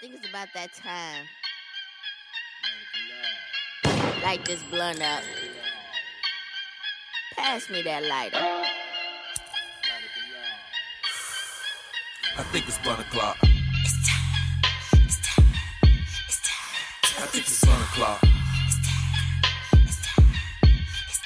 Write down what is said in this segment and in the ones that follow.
think it's about that time. Light this blunt up. Pass me that lighter. I think it's one o'clock. It's time. It's time. It's time. I think it's one o'clock. It's time. It's time. It's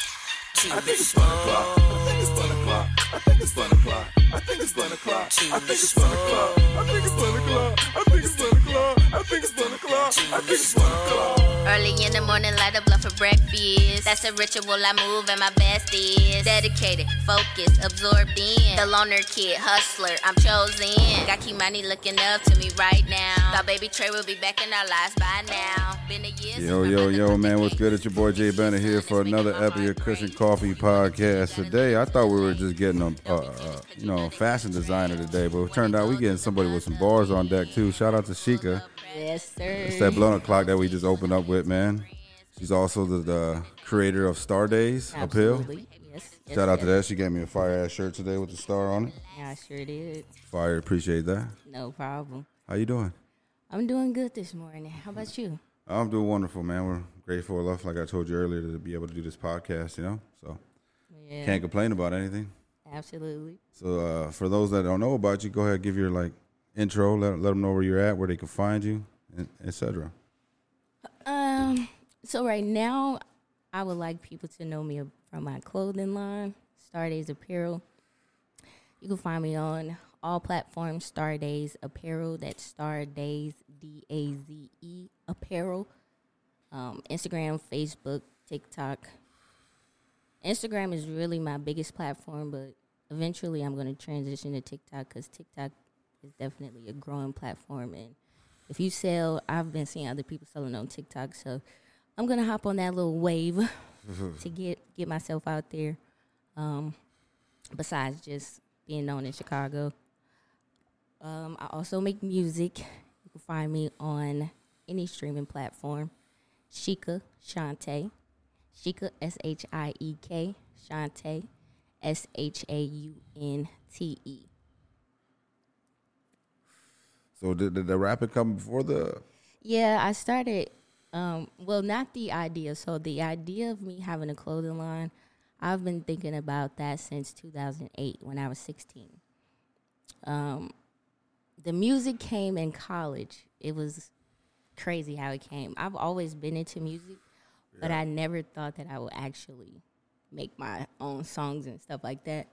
time. I think it's one o'clock. I think it's one o'clock. I think it's one o'clock. I think it's one o'clock. I think it's one o'clock. I think it's one o'clock. I think it's one o'clock. I think it's one o'clock. I think it's one o'clock. Early in the morning, light a blunt for breakfast. That's a ritual I move, and my best is dedicated, focused, absorbed in. The loner kid, hustler, I'm chosen. Got key money looking up to me right now. Thought baby Trey will be back in our lives by now. Been a year. Yo, yo, yo, man, what's good? It's your boy Jay Bennett here for another episode of Kush and Coffee Podcast. Today, I thought we were just getting a, uh, uh, a, a you know, fashion designer today, but it turned out we getting somebody with some bars on deck too. Shout out to Sheikah. Yes, sir. It's that blunt clock that we just opened up with, man. She's also the, the creator of Star Daze Apparel. Absolutely. Yes. yes, Shout out to that. She gave me a fire ass shirt today with the star on it. Yeah, I sure did. Fire, appreciate that. No problem. How you doing? I'm doing good this morning. How about you? I'm doing wonderful, man. We're grateful enough, like I told you earlier, to be able to do this podcast. You know, so Yeah, can't complain about anything. Absolutely. So uh, for those that don't know about you, go ahead give your like intro. Let let them know where you're at, where they can find you, etc. Um, so right now, I would like people to know me from my clothing line, Star Daze Apparel. You can find me on all platforms, Star Daze Apparel. That's Star Daze D A Z E Apparel. Um, Instagram, Facebook, TikTok. Instagram is really my biggest platform, but eventually I'm going to transition to TikTok because TikTok is definitely a growing platform. And if you sell, I've been seeing other people selling on TikTok, so I'm gonna hop on that little wave to get get myself out there. Um, besides just being known in Chicago, um, I also make music. You can find me on any streaming platform. Shika Shaunte, Shika S H I E K Shaunte, S H A U N T E. So did, did the rapping come before the? Yeah, I started. Um, well, not the idea. So the idea of me having a clothing line, I've been thinking about that since 2008 when I was 16. Um, the music came in college. It was crazy how it came. I've always been into music, but I never thought that I would actually make my own songs and stuff like that.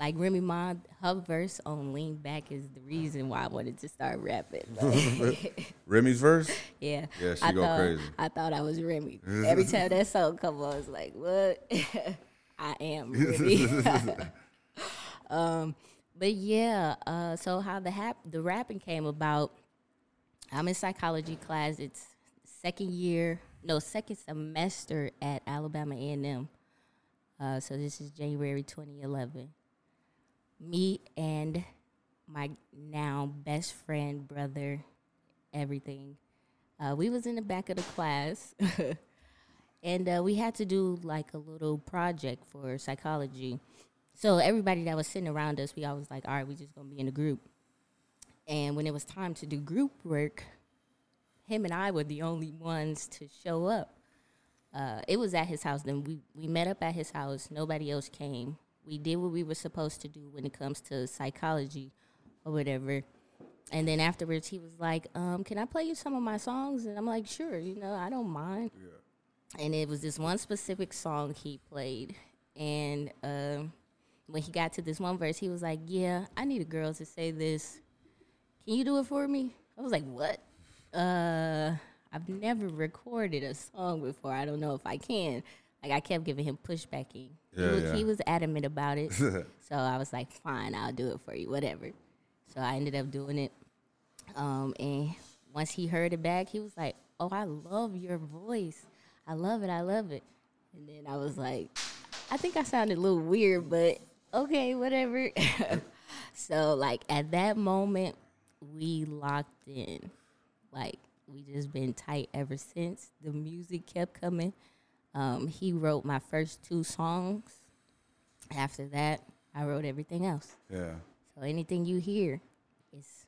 Like Remy Ma, her verse on Lean Back is the reason why I wanted to start rapping. Remy's verse? yeah. Yeah, she I go thought, crazy. I thought I was Remy. Every time that song come on, I was like, what? I am Remy. um, but yeah, uh, so how the hap- the rapping came about, I'm in psychology class. It's second year, no, second semester at Alabama A&M. Uh, so this is January 2011. Me and my now best friend, brother, everything. Uh, we was in the back of the class, and uh, we had to do like a little project for psychology. So everybody that was sitting around us, we always like, all right, we just gonna be in a group. And when it was time to do group work, him and I were the only ones to show up. Uh, it was at his house. Then we we met up at his house. Nobody else came. We did what we were supposed to do when it comes to psychology or whatever. And then afterwards, he was like, um, "Can I play you some of my songs?" And I'm like, "Sure, you know, I don't mind." And it was this one specific song he played, and um, when he got to this one verse, he was like, "Yeah, I need a girl to say this. Can you do it for me?" I was like, "What?" Uh, I've never recorded a song before. I don't know if I can. Like I kept giving him pushback. He, Yeah, he, was, yeah. he was adamant about it. so I was like, fine, I'll do it for you, whatever. So I ended up doing it. Um, and once he heard it back, he was like, "Oh, I love your voice. I love it. I love it." And then I was like, "I think I sounded a little weird, but okay, whatever." so like at that moment, we locked in. Like we just been tight ever since. The music kept coming. Um, he wrote my first two songs. After that, I wrote everything else. Yeah. So anything you hear is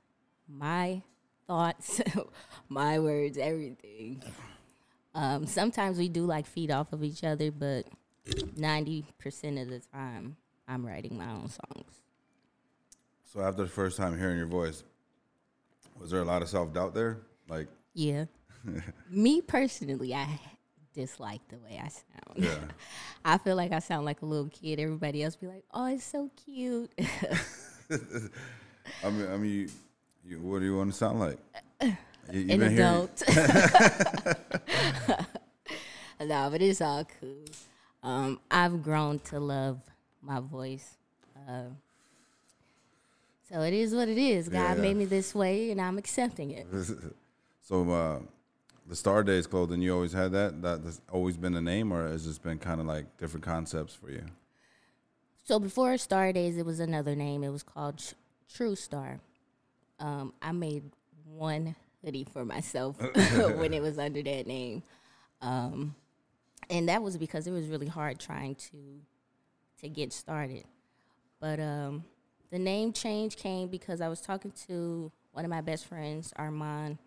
my thoughts, my words, everything. Um, sometimes we do like feed off of each other, but ninety percent of the time, I'm writing my own songs. So after the first time hearing your voice, was there a lot of self doubt there? Like, Yeah. Me personally, I dislike the way I sound. yeah, I feel like I sound like a little kid. Everybody else be like, "Oh, it's so cute." I mean, I mean, you, you, what do you want to sound like? You, you An adult. no, but it's all cool. Um, I've grown to love my voice. Uh, so it is what it is. God yeah. made me this way, and I'm accepting it. So uh, the Star Daze clothing, you always had that? That that's always been the name, or has this been kind of like different concepts for you? So before Star Daze, it was another name. It was called Tr- True Star. Um, I made one hoodie for myself when it was under that name, um, and that was because it was really hard trying to to get started. But um, the name change came because I was talking to one of my best friends, Armand,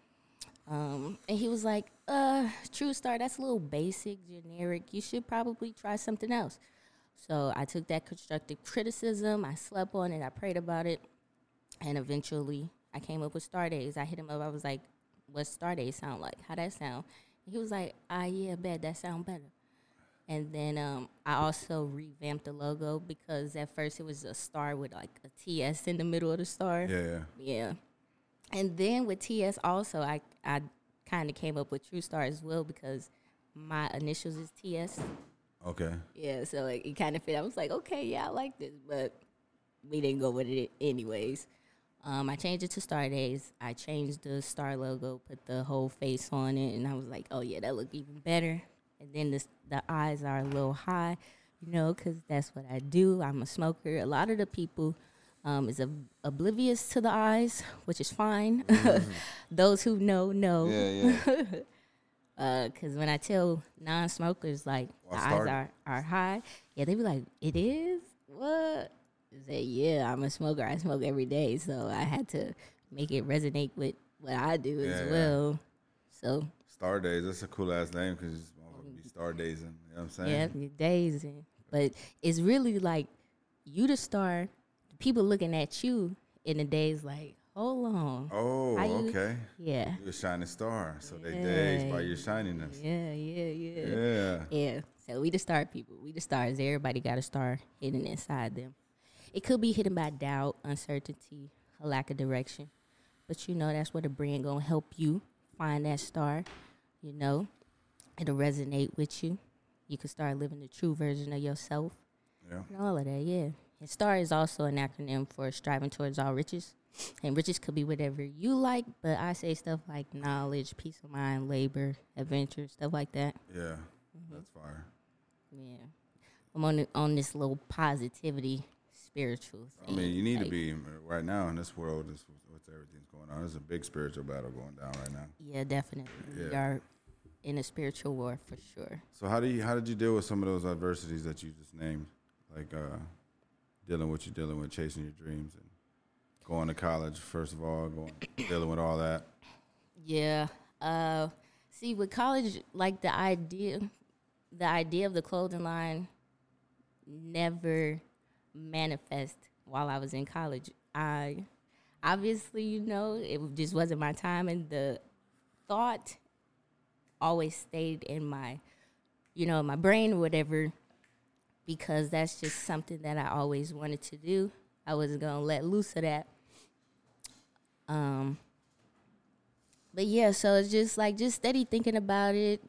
um, and he was like, "Uh, True Star, that's a little basic, generic. You should probably try something else." So I took that constructive criticism, I slept on it, I prayed about it, and eventually I came up with Star Daze. I hit him up, I was like, What Star Daze sound like? How that sound? And he was like, Ah yeah, bet that sound better. And then um, I also revamped the logo because at first it was a star with like a TS in the middle of the star. Yeah, yeah. Yeah. And then with TS also I I kind of came up with True Star as well because my initials is TS. Okay. Yeah, so like, it kind of fit. I was like, okay, yeah, I like this, but we didn't go with it anyways. Um, I changed it to Star Daze. I changed the star logo, put the whole face on it, and I was like, oh yeah, that looked even better. And then the the eyes are a little high, you know, because that's what I do. I'm a smoker. A lot of the people um, is ob- oblivious to the eyes, which is fine. Those who know know. Yeah, yeah. Because when I tell non-smokers like Well, the I eyes are, are high, yeah, they be like, "It is what?" I say, "Yeah, I'm a smoker. I smoke every day, so I had to make it resonate with what I do Yeah, as well." So Star Daze, that's a cool ass name because be Star and you know what I'm saying? yeah, and, but it's really like you the star. People looking at you in the days like, "Hold on, Oh, you- okay. yeah, You're a shining star, so they days by Yeah. your shininess. yeah, yeah, yeah." Yeah. Yeah. So we the star people. We the stars. Everybody got a star hidden inside them. It could be hidden by doubt, uncertainty, a lack of direction. But you know that's where the brand gonna help you find that star. You know, it'll resonate with you. You can start living the true version of yourself Yeah. and all of that. Yeah. And STAR is also an acronym for striving towards all riches. And riches could be whatever you like, but I say stuff like knowledge, peace of mind, labor, adventure, stuff like that. Yeah. Mm-hmm. That's fire. Yeah, I'm on the- on this little positivity, spiritual I mean, you need to be right now in this world. This with everything's going on. There's a big spiritual battle going down right now. Yeah, definitely. We Yeah. are in a spiritual war for sure. So how do you how did you deal with some of those adversities that you just named, like uh, dealing with you're dealing with chasing your dreams and going to college first of all, going dealing with all that. Yeah. Uh, see, with college, like the idea, the idea of the clothing line never manifest while I was in college. I obviously, you know, it just wasn't my time, and the thought always stayed in my, you know, my brain whatever, because that's just something that I always wanted to do. I wasn't gonna let loose of that. Um, but yeah, so it's just like just steady thinking about it,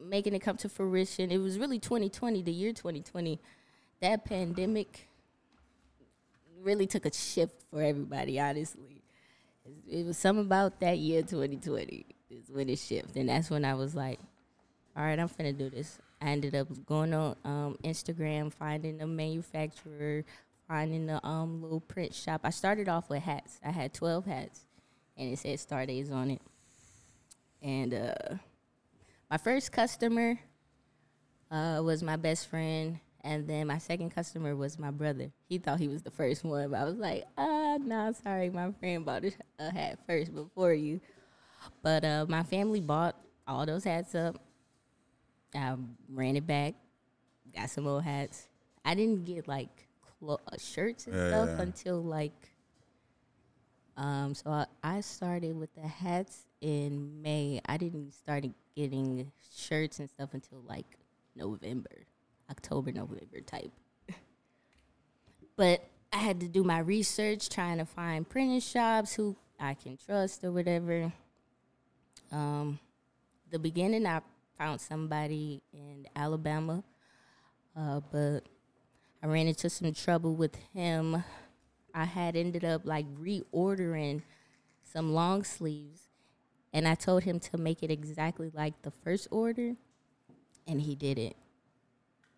making it come to fruition. It was really 2020, the year 2020. That pandemic really took a shift for everybody, honestly. It was something about that year 2020 is when it shifted. And that's when I was like, all right, I'm finna do this. I ended up going on um, Instagram, finding a manufacturer, finding the um, little print shop. I started off with hats. I had 12 hats, and it said Star Daze on it. And uh, my first customer uh, was my best friend And then my second customer was my brother. He thought he was the first one, but I was like, ah, no, sorry, my friend bought a hat first before you. But uh, my family bought all those hats up. I ran it back, got some old hats. I didn't get like clo- uh, shirts and Yeah, stuff yeah. until like. Um, so I, I started with the hats in May. I didn't start getting shirts and stuff until like November, October, November type. but I had to do my research trying to find printing shops who I can trust or whatever. Um, the beginning, I found somebody in Alabama, uh, but I ran into some trouble with him. I had ended up like reordering some long sleeves, and I told him to make it exactly like the first order, and he did it.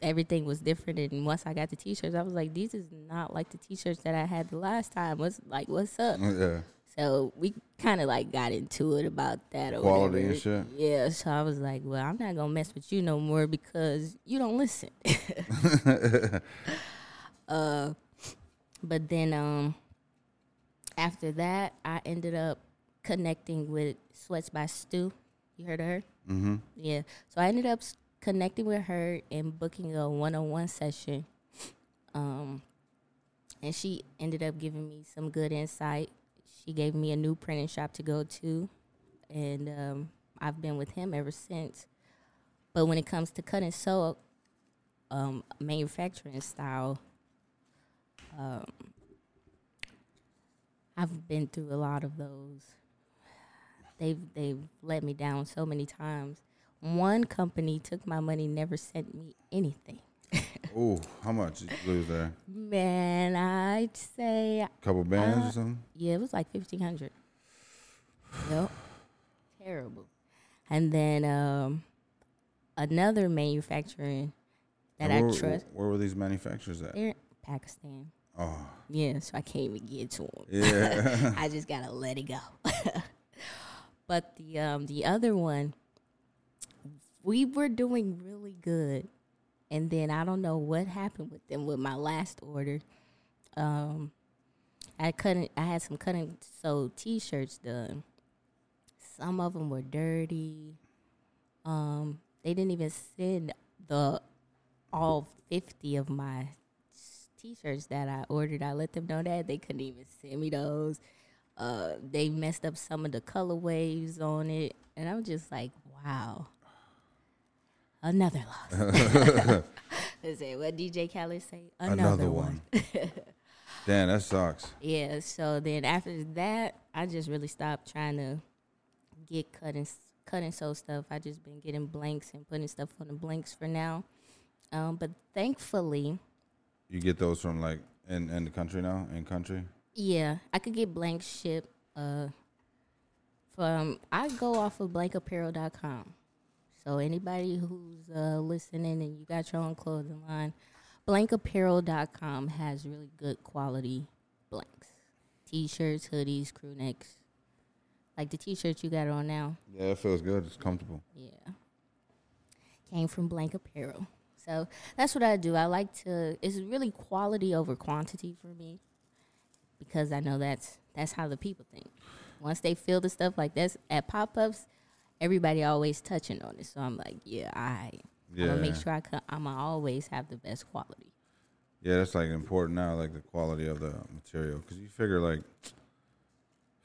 Everything was different, and once I got the t-shirts, I was like, "These is not like the t-shirts that I had the last time." What's like, what's up? Yeah. So we kind of like got into it about that. Or Quality whatever. and shit? Yeah. So I was like, well, I'm not gonna mess with you no more because you don't listen. uh, but then um, after that, I ended up connecting with Sweats by Stu. You heard of her? Mm-hmm. Yeah. So I ended up connecting with her and booking a one-on-one session. Um, and she ended up giving me some good insight. She gave me a new printing shop to go to, and um, I've been with him ever since. But when it comes to cut and sew, um, manufacturing style, um, I've been through a lot of those. They've they've let me down so many times. One company took my money, never sent me anything. Ooh, how much did you lose there? Man, I'd say A couple bands Uh, or something? yeah, it was like fifteen hundred. Yep, terrible. And then um, another manufacturing that And I trust, Where were these manufacturers at? they're in Pakistan. Oh, Yeah, so I can't even get to them. yeah. I just gotta let it go. but the um the other one, we were doing really good, and then I don't know what happened with them with my last order. Um, I couldn't. I had some cutting sew T-shirts done. Some of them were dirty. Um, they didn't even send the all fifty of my t-shirts that I ordered. I let them know that they couldn't even send me those. Uh, they messed up some of the colorways on it, and I'm just like, wow, another loss. Is it what DJ Khaled say? Another, Another one. one. Damn, that sucks. Yeah. So then after that, I just really stopped trying to get cut and cut and sew stuff. I just been getting blanks and putting stuff on the blanks for now. Um, but thankfully, You get those from like in, in the country now? In country? Yeah, I could get blank ship. Uh, from I go off of blankapparel.com. So anybody who's uh, listening and you got your own clothing line, blankapparel.com has really good quality blanks, t-shirts, hoodies, crew necks, like the t-shirt you got on now. Yeah, it feels good. It's comfortable. Yeah. Came from Blank Apparel. So that's what I do. I like to it's really quality over quantity for me. Because I know that's that's how the people think. Once they feel the stuff like this at pop ups, everybody always touching on it. So I'm like, yeah, I I'm gonna make sure I can, I'm gonna always have the best quality. Yeah, that's like important now, like the quality of the material, because you figure like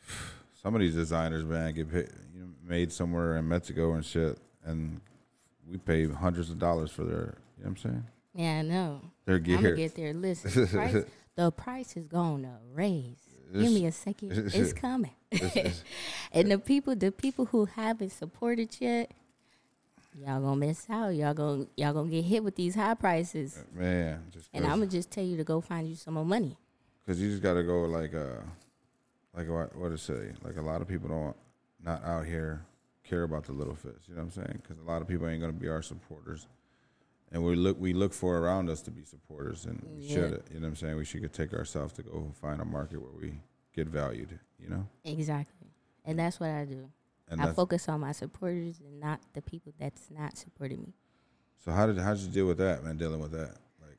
some of these designers, man, get paid, you know, made somewhere in Mexico and shit, and we pay hundreds of dollars for their, you know what I'm saying? Yeah, I know. Their I'm gonna gear. get there. Listen, the price, the price is gonna raise. Give me a second. It's coming. and the people, the people who haven't supported yet, y'all gonna miss out. Y'all gonna y'all gonna get hit with these high prices. Man, just And I'm gonna just tell you to go find you some more money. because you just got to go like uh, like what what to say? Like a lot of people don't not out here care about the little fish. You know what I'm saying? Because a lot of people ain't gonna be our supporters, and we look we look for around us to be supporters, and we Yeah. should. You know what I'm saying? We should take ourselves to go find a market where we get valued. You know, Exactly. And that's what I do. and I focus on my supporters and not the people that's not supporting me. so how did how did you deal with that, man? Dealing with that, like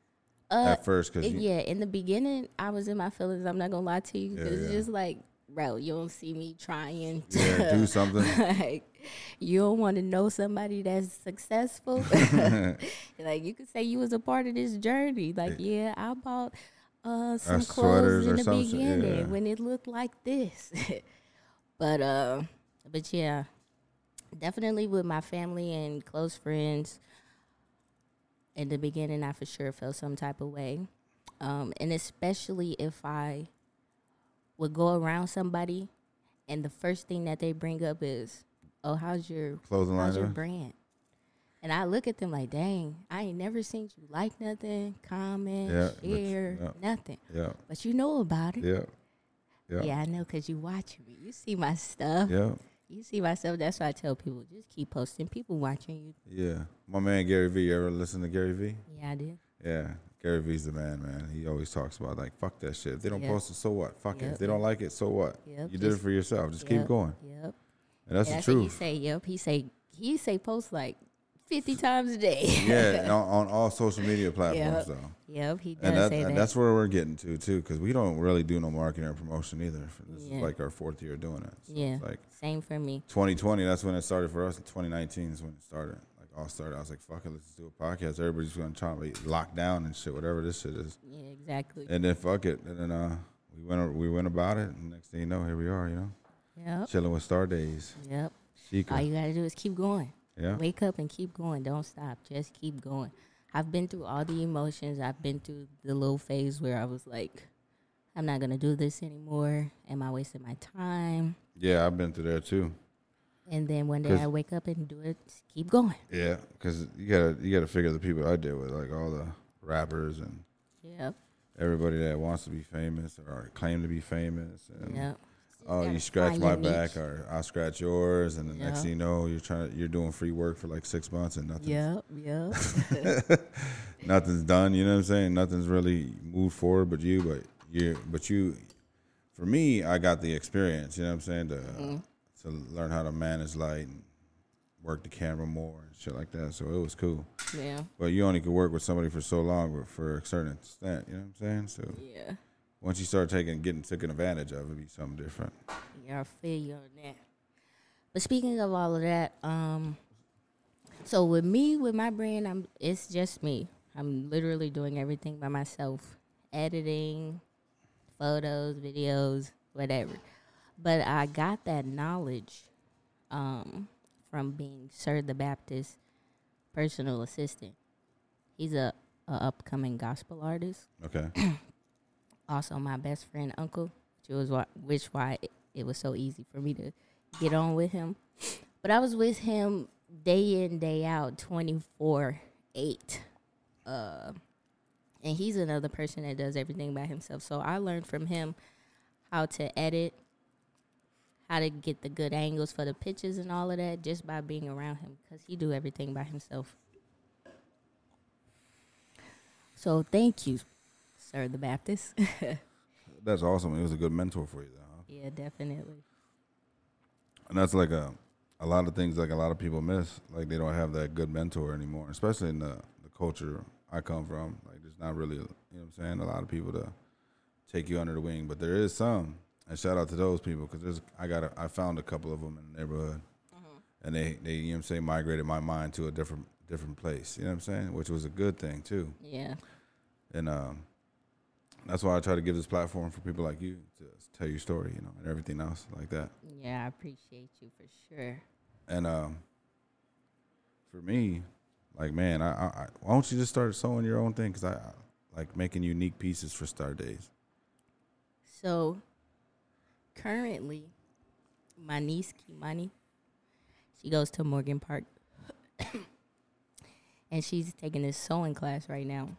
at first because Uh, yeah, in the beginning, I was in my feelings. I'm not gonna lie to you. 'cause Yeah, it's yeah. just like, bro, you don't see me trying to yeah, do something. like you don't want to know somebody that's successful. like you could say you was a part of this journey. Like, yeah, I bought uh some sweaters clothes in the some beginning yeah. when it looked like this. but uh but yeah, definitely with my family and close friends. In the beginning, I for sure felt some type of way, um, and especially if I would go around somebody, and the first thing that they bring up is, "Oh, how's your Clothing how's your brand?" And I look at them like, "Dang, I ain't never seen you like nothing, comment, Yeah, but- share, yeah. nothing, Yeah, but you know about it." yeah, yeah, Yeah, I know because you watch me. You see my stuff. yeah, You see myself. That's why I tell people just keep posting. People watching you. yeah. My man Gary Vee. You ever listen to Gary Vee? Yeah, I did. Yeah, Gary Vee's the man, man. He always talks about like, fuck that shit. If they don't Yep. post it, so what? Fuck it. If they don't like it, so what? Yep, You did it for yourself. Just Yep, keep going. Yep. And that's Yeah, the I think He say, "Yep." He say he say post like fifty times a day. yeah, on, on all social media platforms Yep. though. yep. He does And, that, say and that. that's where we're getting to too, because we don't really do no marketing or promotion either. This Yeah. is like our fourth year doing it. So yeah. It's like Same for me. 2020, that's when it started for us. 2019 is when it started. Like all started. I was like, fuck it, let's do a podcast. Everybody's gonna try to be locked down and shit, whatever this shit is. Yeah, exactly. And then fuck it. And then uh we went we went about it and next thing you know, here we are, you know. Yep. Chilling with Star Daze. Yep. Chica. All you gotta do is keep going. yeah. Wake up and keep going. Don't stop. Just keep going. I've been through all the emotions. I've been through the little phase where I was like, I'm not gonna do this anymore. Am I wasting my time? Yeah, I've been through there too. And then one day I wake up and do it. Keep going. Yeah, because you gotta you gotta figure the people I deal with, like all the rappers and Yep. everybody that wants to be famous or claim to be famous. And Yep. oh, you scratch my back, niche. or I scratch yours, and the next thing you know, you're trying you're doing free work for like six months and nothing. Yep. Yep. nothing's done. You know what I'm saying? Nothing's really moved forward, but you, but you, but you. For me, I got the experience. You know what I'm saying? To Mm-hmm. To learn how to manage light and work the camera more and shit like that. So it was cool. yeah. But you only could work with somebody for so long, but for a certain extent. You know what I'm saying? So Yeah. once you start taking getting taken advantage of, it'd be something different. Yeah, I feel you on that. But speaking of all of that, um, so with me, with my brand, I'm it's just me. I'm literally doing everything by myself, editing, photos, videos, whatever. But I got that knowledge um, from being Sir the Baptist personal assistant. He's a, a upcoming gospel artist Okay. also my best friend uncle, which was why, which why it, it was so easy for me to get on with him. But I was with him day in day out, twenty four eight. Uh, and he's another person that does everything by himself. So I learned from him how to edit, how to get the good angles for the pitches and all of that, just by being around him, because he do everything by himself. So thank you, Sir the Baptist. That's awesome. It was a good mentor for you, though. Huh? Yeah, definitely. And that's like a a lot of things like a lot of people miss. Like they don't have that good mentor anymore, especially in the the culture I come from. Like there's not really, you know what I'm saying, a lot of people to take you under the wing, but there is some. And shout out to those people because there's I got a, I found a couple of them in the neighborhood, and they they you know what I'm saying migrated my mind to a different different place. You know what I'm saying, which was a good thing too. Yeah. And um, that's why I try to give this platform for people like you to tell your story, you know, and everything else like that. Yeah, I appreciate you for sure. And um, for me, like man, I, I, I why don't you just start sewing your own thing? Cause I, I like making unique pieces for Star Daze. So, currently, my niece Kimani, she goes to Morgan Park, and she's taking this sewing class right now.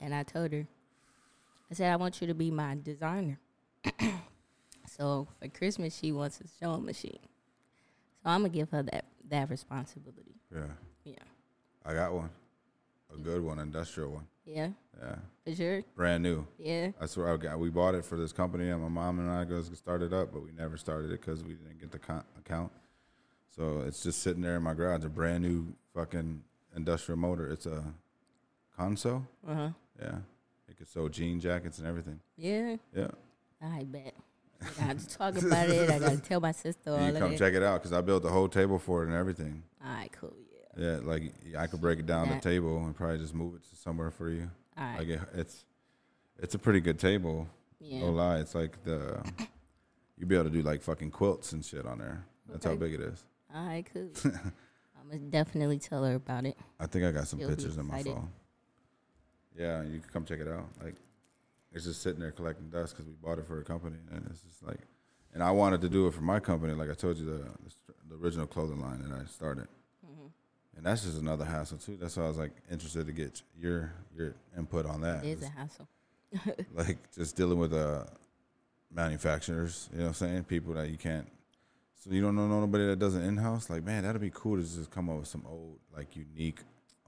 And I told her, I said, I want you to be my designer. so for Christmas, she wants a sewing machine. So I'm gonna give her that that responsibility. Yeah, Yeah, I got one, a good one, industrial one. yeah, Yeah, for sure. brand new. Yeah, That's where I got. We bought it for this company, and my mom and I goes started it up, but we never started it because we didn't get the con- account. So it's just sitting there in my garage, a brand new fucking industrial motor. It's a console. uh huh. Yeah, you could sew jean jackets and everything. Yeah, Yeah, I bet. I got to talk about it. I got to tell my sister all and of you come check it out because I built the whole table for it and everything. All right, cool. Yeah. Like I could break it down That- the table and probably just move it to somewhere for you. All right. Like it, it's it's a pretty good table. yeah. No lie, it's like the you'd be able to do like fucking quilts and shit on there. That's how big it is. All right, cool. I'm gonna definitely tell her about it. I think I got some She'll pictures in my phone. Yeah, you can come check it out. Like it's just sitting there collecting dust because we bought it for a company, and it's just like, and I wanted to do it for my company. Like I told you, the the, the original clothing line that I started. And that's just another hassle too. That's why I was like interested to get your your input on that. It is a hassle. like just dealing with uh manufacturers, you know what I'm saying? People that you can't so you don't know nobody that does it in house? Like, man, that'd be cool to just come up with some old, like unique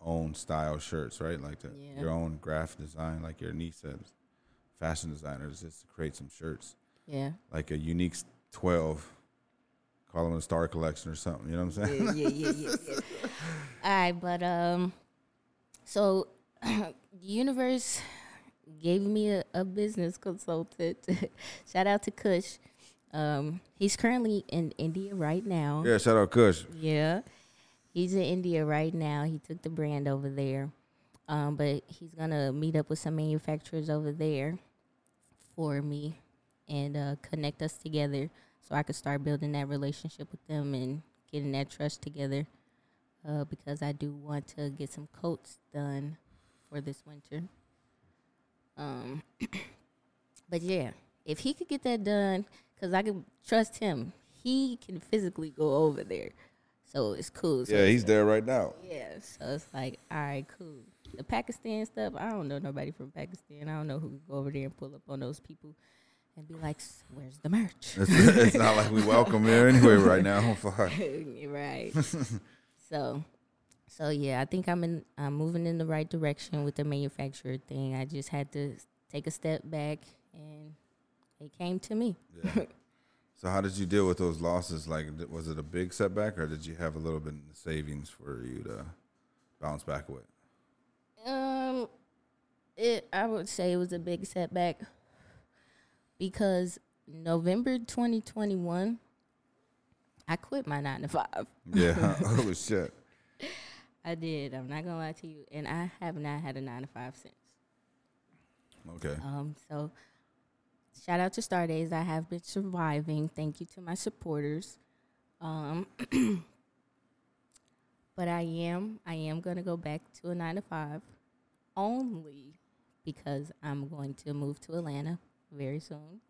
own style shirts, right? Like the, Yeah. your own graphic design, like your niece said, fashion designers, just to create some shirts. Yeah. Like a unique twelve. Call them a star collection or something, you know what I'm saying? yeah, yeah, yeah, yeah. All right, but um, so the universe gave me a, a business consultant. Shout out to Kush. Um, he's currently in India right now. yeah, shout out Kush. Yeah. He's in India right now. He took the brand over there. Um, but he's gonna meet up with some manufacturers over there for me and uh, connect us together so I could start building that relationship with them and getting that trust together. Uh, because I do want to get some coats done for this winter. Um, but yeah, if he could get that done, because I can trust him, he can physically go over there. So it's cool. So Yeah, he's there right now. yeah, so it's like, all right, cool. The Pakistan stuff, I don't know nobody from Pakistan. I don't know who could go over there and pull up on those people and be like, "Where's the merch?" It's, it's not like we welcome there anyway right now. Right. so, so yeah, I think I'm in. I'm moving in the right direction with the manufacturer thing. I just had to take a step back, and it came to me. Yeah. So how did you deal with those losses? Like, was it a big setback, or did you have a little bit in savings for you to bounce back with? Um, it I would say it was a big setback because November 2021, I quit my nine to five. Yeah. oh shit. I did. I'm not gonna lie to you, and I have not had a nine to five since. Okay. Um, so shout out to Star Daze. I have been surviving. Thank you to my supporters. Um, but I am I am gonna go back to a nine to five, only because I'm going to move to Atlanta very soon.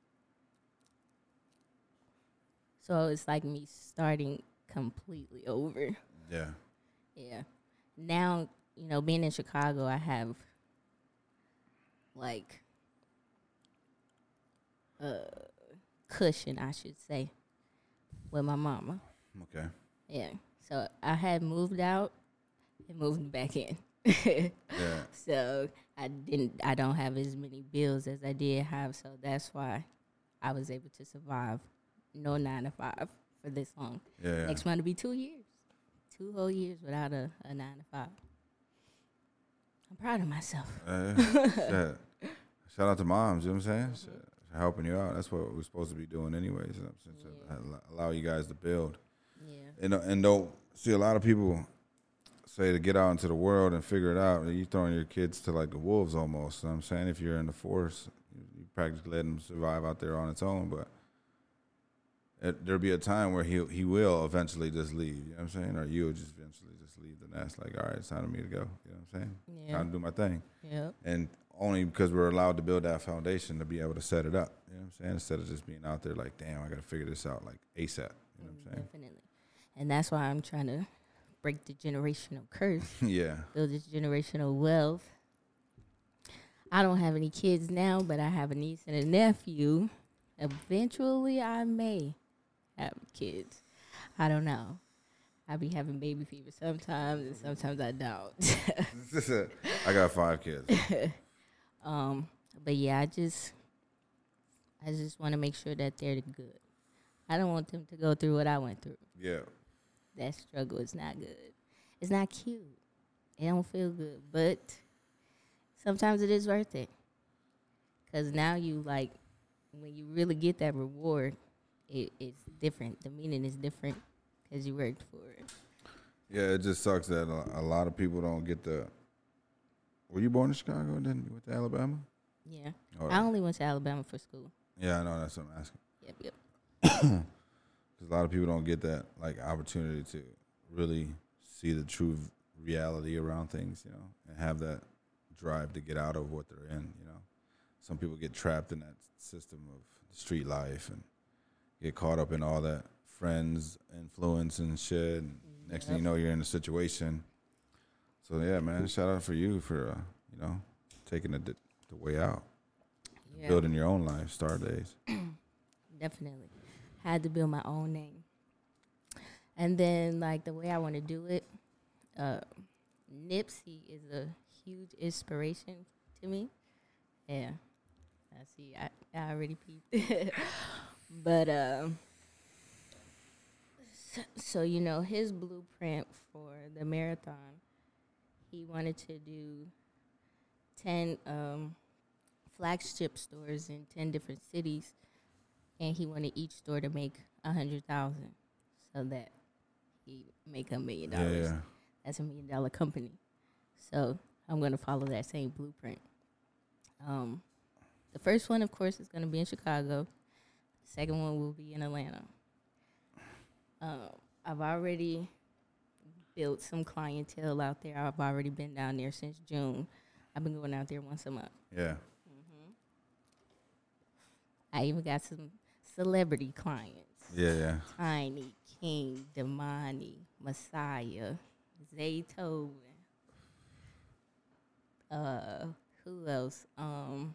So it's like me starting completely over. Yeah. Yeah. Now, you know, being in Chicago, I have like a cushion, I should say, with my mama. Okay. Yeah. So I had moved out and moved back in. Yeah. so I didn't I don't have as many bills as I did have, so that's why I was able to survive no nine to five for this long. Yeah. yeah. Next month will be two years. Two whole years without a, a nine to five. I'm proud of myself. Uh, shit. Shout out to moms. You know what I'm saying? Shit. Helping you out. That's what we're supposed to be doing, anyways. You know what I'm saying? To al- Allow you guys to build. Yeah. And uh, and don't see a lot of people say to get out into the world and figure it out. you're throwing your kids to like the wolves almost. You know what I'm saying if you're in the force, you, practically let them survive out there on its own. But it, there'll be a time where he he will eventually just leave. You know what I'm saying? Or you'll just eventually just leave the nest. Like, all right, it's time for me to go. You know what I'm saying? Yeah. Time to do my thing. Yep. And only because we're allowed to build that foundation to be able to set it up. You know what I'm saying? Instead of just being out there like, damn, I got to figure this out like ASAP. You know what I'm saying? Definitely. And that's why I'm trying to break the generational curse, yeah. build this generational wealth. I don't have any kids now, but I have a niece and a nephew. Eventually, I may have kids. I don't know. I be having baby fever sometimes, and sometimes I don't. I got five kids. Um, but yeah, I just, I just want to make sure that they're good. I don't want them to go through what I went through. Yeah. That struggle is not good. It's not cute. It don't feel good, but sometimes it is worth it. Cause now you like when you really get that reward, it, it's different. The meaning is different because you worked for it. Yeah, it just sucks that a, a lot of people don't get the. Were you born in Chicago and then you went to Alabama? Yeah. Or- I only went to Alabama for school. yeah, I know that's what I'm asking. Yep, yep. Because a lot of people don't get that like opportunity to really see the true reality around things, you know, and have that drive to get out of what they're in. You know, some people get trapped in that system of street life and get caught up in all that friends influence and shit. And next thing you know, you're in a situation. So yeah, man, shout out for you for uh, you know taking the the way out, Yeah. building your own life, star days. Definitely. Had to build my own name. And then like the way I want to do it, uh Nipsey is a huge inspiration to me. Yeah. I see I, I already peeped. but um so, so you know his blueprint for the marathon, he wanted to do 10 um flagship stores in 10 different cities and he wanted each store to make a hundred thousand so that he make a million dollars. yeah. That's a million dollar company. So I'm gonna follow that same blueprint. Um, the first one, of course, is gonna be in Chicago. The second one will be in Atlanta. Um, I've already built some clientele out there. I've already been down there since June. I've been going out there once a month. Yeah. I even got some celebrity clients. Yeah, yeah. Tiny, King, Domani, Messiah, Zaytoven. Uh, who else? Um,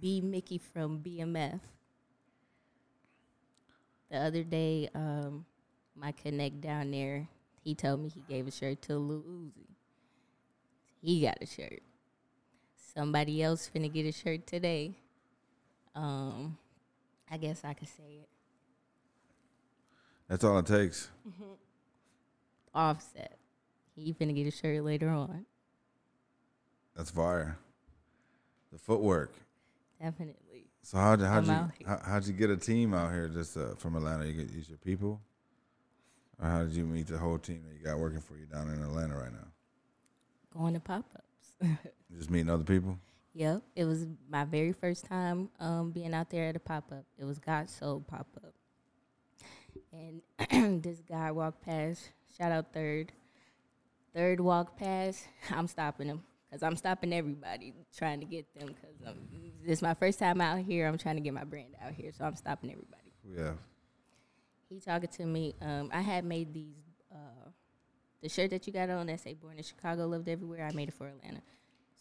B Mickey from BMF. The other day, um, my connect down there, he told me he gave a shirt to Lil Uzi. He got a shirt. Somebody else finna get a shirt today. Um, I guess I could say it. That's all it takes. Offset. He finna get a shirt later on. That's fire. The footwork. Definitely. So how'd, how'd I'm you how, how'd you get a team out here just uh, from Atlanta? You get use your people, or how did you meet the whole team that you got working for you down in Atlanta right now? Going to pop ups. Just meeting other people. Yep. It was my very first time um, being out there at a pop up. It was God Soul pop up. And this guy walked past. Shout out Third. Third walk past. I'm stopping him because I'm stopping everybody trying to get them because this is my first time out here. I'm trying to get my brand out here, so I'm stopping everybody. Yeah. he talking to me. Um, I had made these uh, the shirt that you got on that say "Born in Chicago, Loved Everywhere." I made it for Atlanta,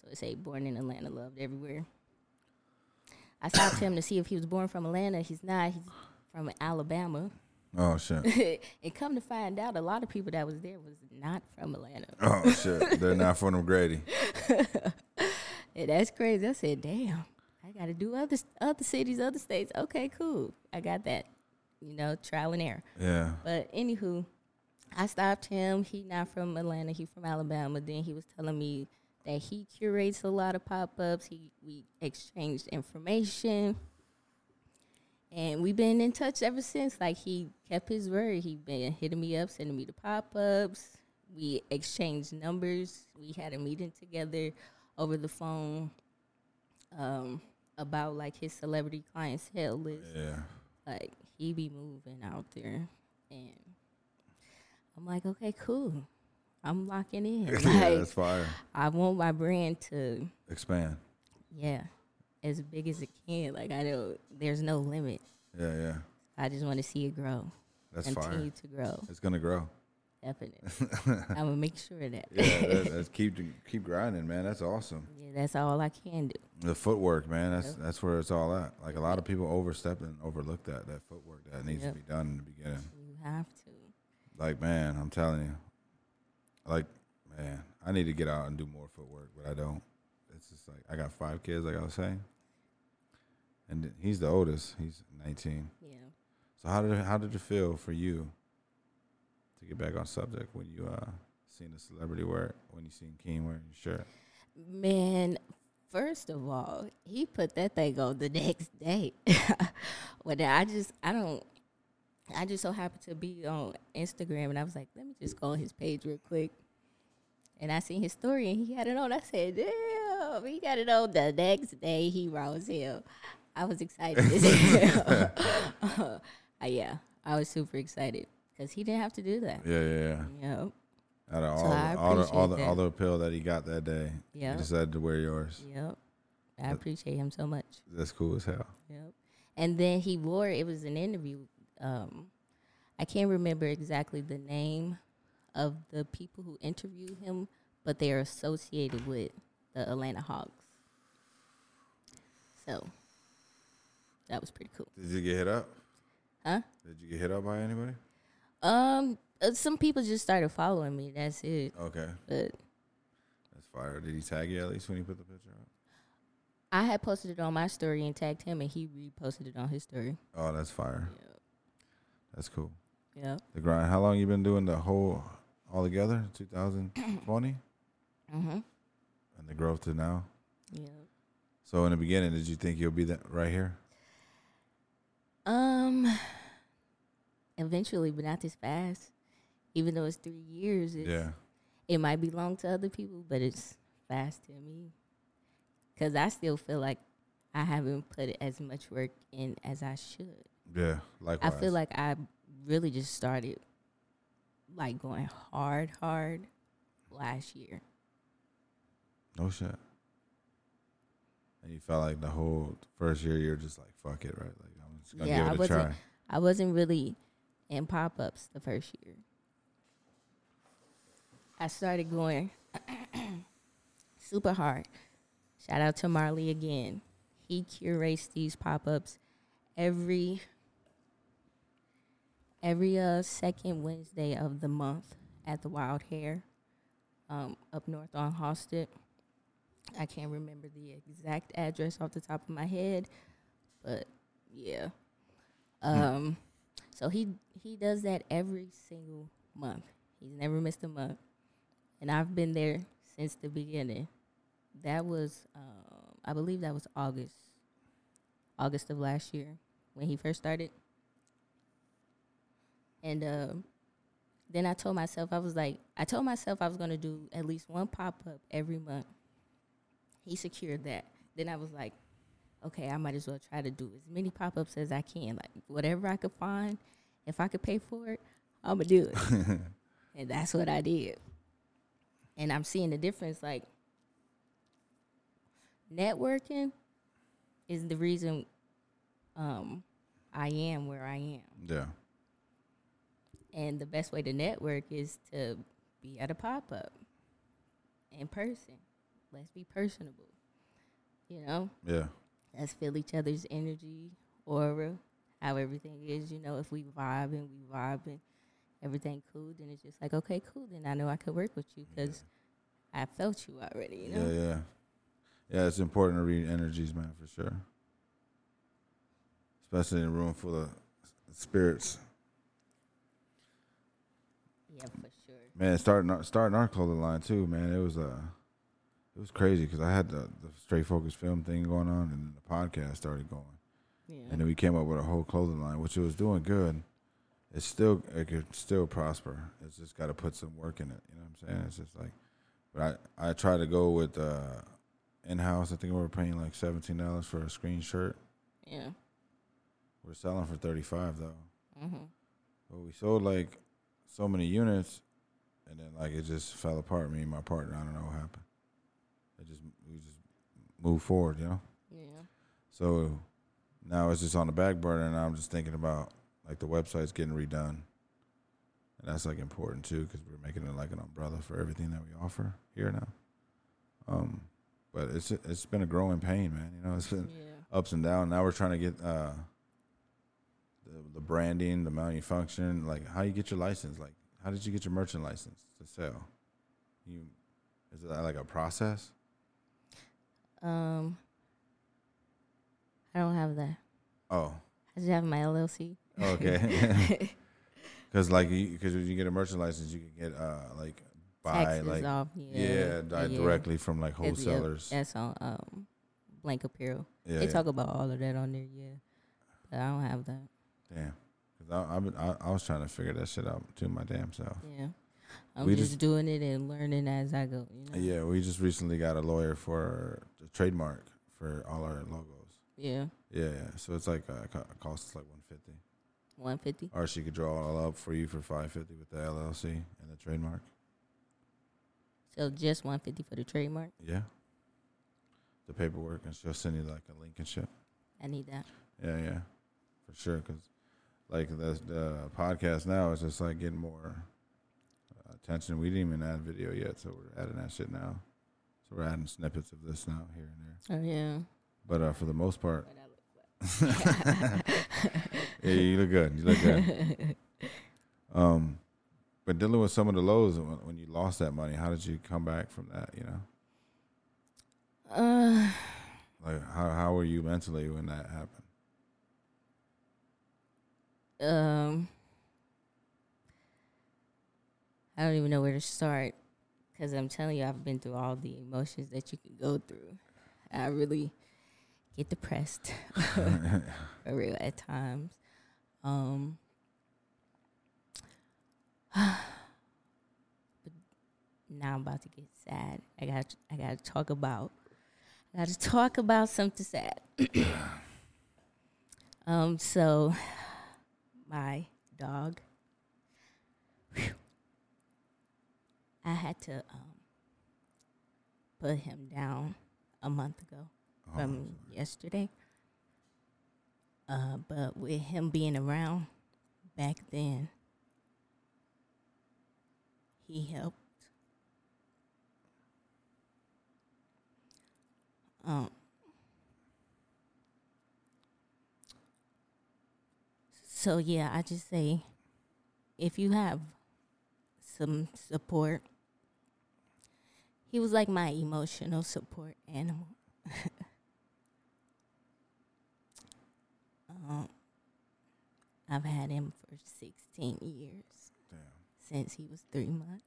so it say "Born in Atlanta, Loved Everywhere." I stopped him to see if he was born from Atlanta. He's not. He's from Alabama. Oh shit. and come to find out, a lot of people that was there was not from Atlanta. Oh shit. They're not from Grady. That's crazy. I said, "Damn, I got to do other other cities, other states." Okay, cool. I got that. You know, trial and error. Yeah. But anywho, I stopped him. He not from Atlanta. He from Alabama. Then he was telling me that he curates a lot of pop ups. He we exchanged information, and we've been in touch ever since. Like he kept his word. He been hitting me up, sending me the pop ups. We exchanged numbers. We had a meeting together over the phone um, about like his celebrity clientele list Yeah. like he be moving out there and I'm like, okay, cool. I'm locking in. yeah, like that's fire. I want my brand to Expand. yeah, as big as it can. Like I know there's no limit. Yeah, yeah. I just want to see it grow. That's continue fire. to grow. It's gonna grow. Definitely. I'm gonna make sure of that. Yeah, that, that's keep keep grinding, man. That's awesome. yeah, that's all I can do. The footwork, man. That's that's where it's all at. Like a lot of people overstep and overlook that that footwork that needs Yep. to be done in the beginning. You have to. Like man, I'm telling you, like man, I need to get out and do more footwork, but I don't. It's just like I got five kids, like I was saying, and he's the oldest. He's 19. Yeah. So how did it, how did it feel for you to get back on subject when you uh seen a celebrity wear it, when you seen King wearing your shirt? Man, first of all, he put that thing on the next day. well, I just, I don't, I just so happened to be on Instagram and I was like, let me just go on his page real quick. And I seen his story and he had it on. I said, damn, he got it on the next day. He rose hell. I was excited uh, yeah, I was super excited because he didn't have to do that. Yeah, yeah, yeah. Yep. Out of So all, the, all, the, all, the, all the appeal that he got that day, Yeah. he decided to wear yours. Yep. I appreciate him so much. That's cool as hell. Yep. And then he wore it was an interview. Um, I can't remember exactly the name of the people who interviewed him, but they're associated with the Atlanta Hawks. So that was pretty cool. Did you get hit up? Huh? Did you get hit up by anybody? Um, uh, some people just started following me. That's it. Okay, But that's fire. Did he tag you at least when he put the picture up? I had posted it on my story and tagged him, and he reposted it on his story. Oh, that's fire. Yep. That's cool. Yep. The grind. How long you been doing the whole all together? 2020, Mm-hmm. and the growth to now. Yep. So in the beginning, did you think you'll be that right here? Um, eventually, but not this fast. Even though it's three years, it's, Yeah. it might be long to other people, but it's fast to me. Cause I still feel like I haven't put as much work in as I should. Yeah. Likewise. I feel like I really just started like going hard, hard last year. no shit. And you felt like the whole first year you're just like fuck it, right? Like I'm just gonna Yeah, I give it a wasn't- try. I wasn't really in pop ups the first year. I started going super hard. Shout out to Marley again. He curates these pop ups every every uh second Wednesday of the month at the Wild Hair, um, up north on Halsted. I can't remember the exact address off the top of my head, but yeah. Um, so he he does that every single month. He's never missed a month, and I've been there since the beginning. That was, um, I believe, that was August, August of last year when he first started. And um, then I told myself I was like, I told myself I was gonna do at least one pop up every month. He secured that. Then I was like, okay, I might as well try to do as many pop ups as I can. Like whatever I could find, if I could pay for it, I'm gonna do it. and that's what I did. And I'm seeing the difference. Like networking is the reason um, I am where I am. Yeah. And the best way to network is to be at a pop up in person. Let's be personable. You know? Yeah. let's feel each other's energy, aura, how everything is. You know, if we vibe and we vibe and everything cool, then it's just like, okay, cool. Then I know I could work with you because I felt you already. You know, Yeah, yeah. Yeah, it's important to read energies, man, for sure. Especially in a room full of spirits. Yeah, for sure. Man, starting our, starting our clothing line too, man. It was uh, it was crazy because I had the, the straight focus film thing going on, and then the podcast started going, Yeah, and then we came up with a whole clothing line, which it was doing good. It's still it could still prosper. It's just got to put some work in it. You know what I'm saying? It's just like, but I I try to go with uh, in house. I think we were paying like seventeen dollars for a screen shirt. yeah. We're selling for thirty five though. Mm-hmm. But we sold like so many units, and then like it just fell apart. Me and my partner, I don't know what happened. It just we just moved forward, you know. Yeah, So now it's just on the back burner, and I'm just thinking about like the website's getting redone, and that's like important too because we're making it like an umbrella for everything that we offer here now. Um, but it's it's been a growing pain, man. You know, it's been yeah. ups and downs. Now we're trying to get uh, the the branding, the malfunction, like how you get your license. Like, how did you get your merchant license to sell? You is it like a process? Um, I don't have that. Oh, I just have my LLC. okay. Because like, because when you get a merchant license, you can get uh like buy Taxes like off. yeah, Yeah, yeah. directly from like wholesalers. that's on um, Blank Apparel. Yeah, they yeah. talk about all of that on there. Yeah, but I don't have that. Damn. 'Cause I, I, I was trying to figure that shit out to my damn self. Yeah, I'm We just, just- doing it and learning as I go. You know. Yeah, we just recently got a lawyer for the trademark for all our logos. Yeah. Yeah, yeah. So it's like uh, co- costs like one fifty. One fifty. Or she could draw it all up for you for five fifty with the LLC and the trademark. So just one fifty for the trademark. Yeah. The paperwork and she'll send you like a link and shit. I need that. Yeah, yeah, for sure. Because like the the podcast now is just like getting more uh, attention. We didn't even add video yet, so we're adding that shit now. So we're adding snippets of this now here and there. Oh yeah. But uh, for the most part, yeah, you look good. You look good. um, but dealing with some of the lows when, when you lost that money, how did you come back from that? You know, Uh, like how how were you mentally when that happened? Um, I don't even know where to start because I'm telling you, I've been through all the emotions that you can go through. I really get depressed for real at times. Um, but now I'm about to get sad. I got I got to talk about I got to talk about something sad. um, so my dog. Whew. I had to um, put him down a month ago Oh, from yesterday. Uh, but with him being around back then, he helped. Um, so yeah, I just say, if you have some support, he was like my emotional support animal. um, I've had him for 16 years damn. since he was three months.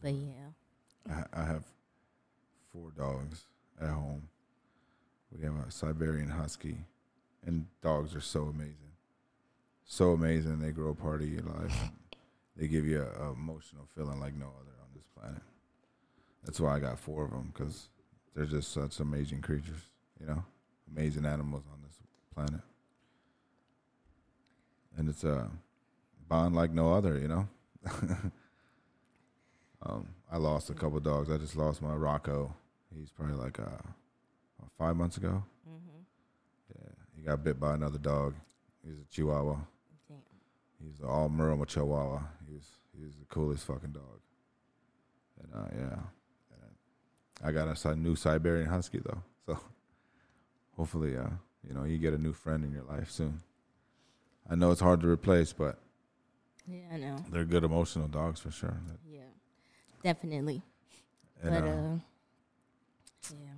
But yeah, I, I have four dogs at home. We have a Siberian Husky, and dogs are so amazing, so amazing. They grow a part of your life. they give you a, a emotional feeling like no other on this planet. That's why I got four of them because they're just such amazing creatures. You know, amazing animals on this planet, and it's a bond like no other. You know. Um, I lost a couple dogs. I just lost my Rocco. He's probably like uh, five months ago. mm-hmm. Yeah, he got bit by another dog. He's a Chihuahua. Damn. He's an all Muroma Chihuahua. He was he was the coolest fucking dog. And uh, yeah, and I got a new Siberian Husky though. So hopefully, uh, you know, you get a new friend in your life soon. I know it's hard to replace, but yeah, I know. they're good emotional dogs for sure. Yeah, definitely. And, but uh, uh, yeah,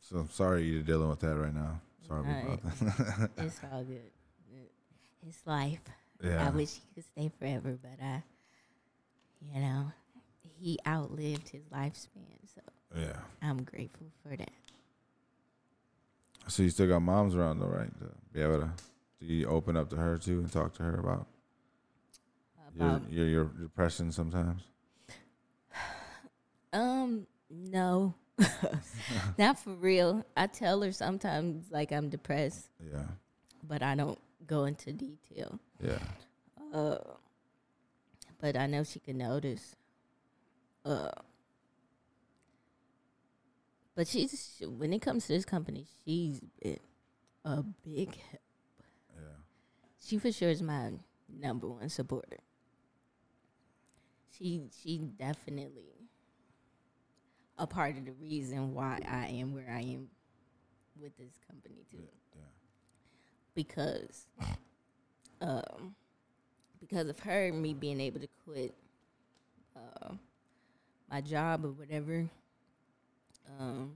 So I'm sorry you're dealing with that right now. Sorry Alright. about that. it's all good. It's life. yeah. I wish he could stay forever, but I, you know, he outlived his lifespan, so yeah. I'm grateful for that. So you still got moms around though, right? To be able to do you open up to her too and talk to her about your About your, your depression sometimes? Um, no. Not for real. I tell her sometimes like I'm depressed, Yeah. but I don't go into detail. Yeah. Uh but I know she can notice. Uh but she's when it comes to this company, she's been a big help. Yeah. She for sure is my number one supporter. She she definitely a part of the reason why I am where I am with this company too. Yeah. Because um because of her me being able to quit uh, my job or whatever. Um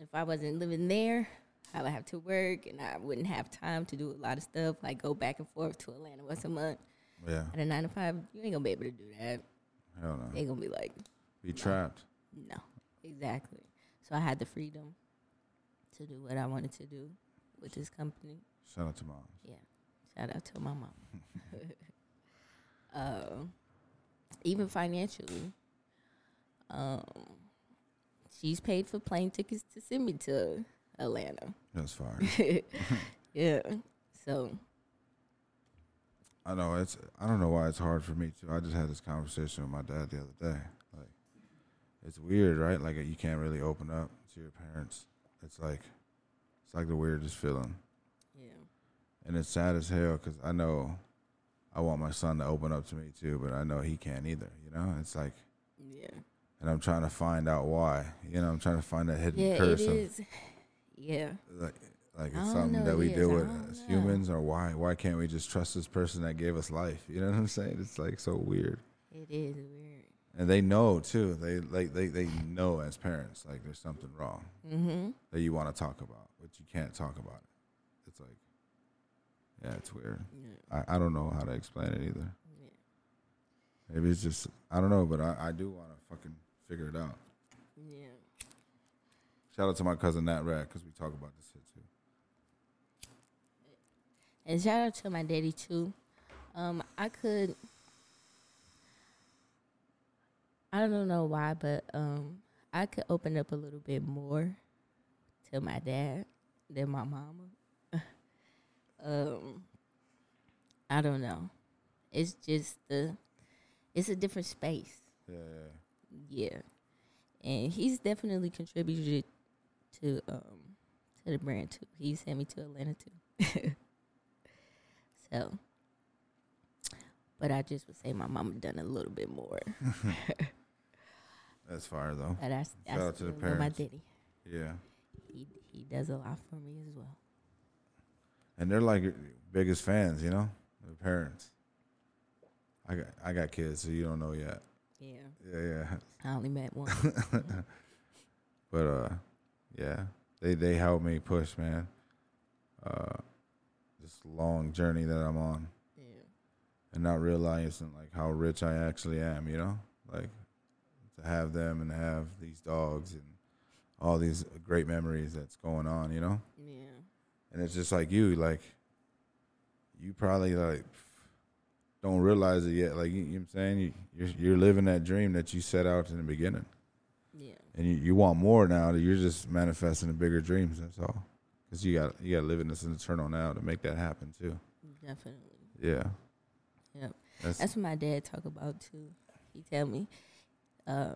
if I wasn't living there, I would have to work, and I wouldn't have time to do a lot of stuff, like go back and forth to Atlanta once a month. Yeah. At a nine to five, you ain't gonna be able to do that. Hell no. They gonna be like, Be trapped. No, exactly. So I had the freedom to do what I wanted to do with this company. Shout out to mom. Yeah. Shout out to my mom. uh, even financially, um, she's paid for plane tickets to send me to Atlanta. That's fine. yeah. So I know it's. I don't know why it's hard for me too. I just had this conversation with my dad the other day. It's weird, right? Like you can't really open up to your parents. It's like, it's like the weirdest feeling, yeah, and it's sad as hell because I know, I want my son to open up to me too, but I know he can't either. You know, it's like, yeah, and I'm trying to find out why. You know, I'm trying to find that hidden yeah. It curse of is. Yeah, like like it's something know, that we yes, deal with as know. humans or why why can't we just trust this person that gave us life you know what i'm saying it's like so weird it is weird. And they know too they like they, they know as parents like there's something wrong Mm-hmm. that you want to talk about but you can't talk about it it's like yeah it's weird Yeah, i, I don't know how to explain it either yeah, maybe it's just i don't know but i, I do want to fucking figure it out yeah. shout out to my cousin nat rat because we talk about this shit too And shout out to my daddy too. Um, I could. I don't know why, but um, I could open up a little bit more to my dad than my mama. um, I don't know. It's just the. It's a different space. yeah yeah and he's definitely contributed to um to the brand too. He sent me to Atlanta too. so, but I just would say my mama done a little bit more. that's fire though But that's Shout out to the my parents. daddy. yeah He he does a lot for me as well. and they're like your biggest fans, you know, their parents. I got I got kids, so you don't know yet. Yeah, Yeah, yeah. I only met one. But uh, yeah, they they helped me push, man. Uh, this long journey that I'm on, yeah, and not realizing like how rich I actually am, you know, like to have them and have these dogs and all these great memories that's going on, you know. yeah, and it's just like you like you probably like don't realize it yet like you, you know what i'm saying you, you're, you're living that dream that you set out in the beginning yeah, and you, you want more now you're just manifesting the bigger dreams that's all because you got you got to live in this eternal now to make that happen too definitely. yeah Yep. that's, That's what my dad talk about too. He tell me uh,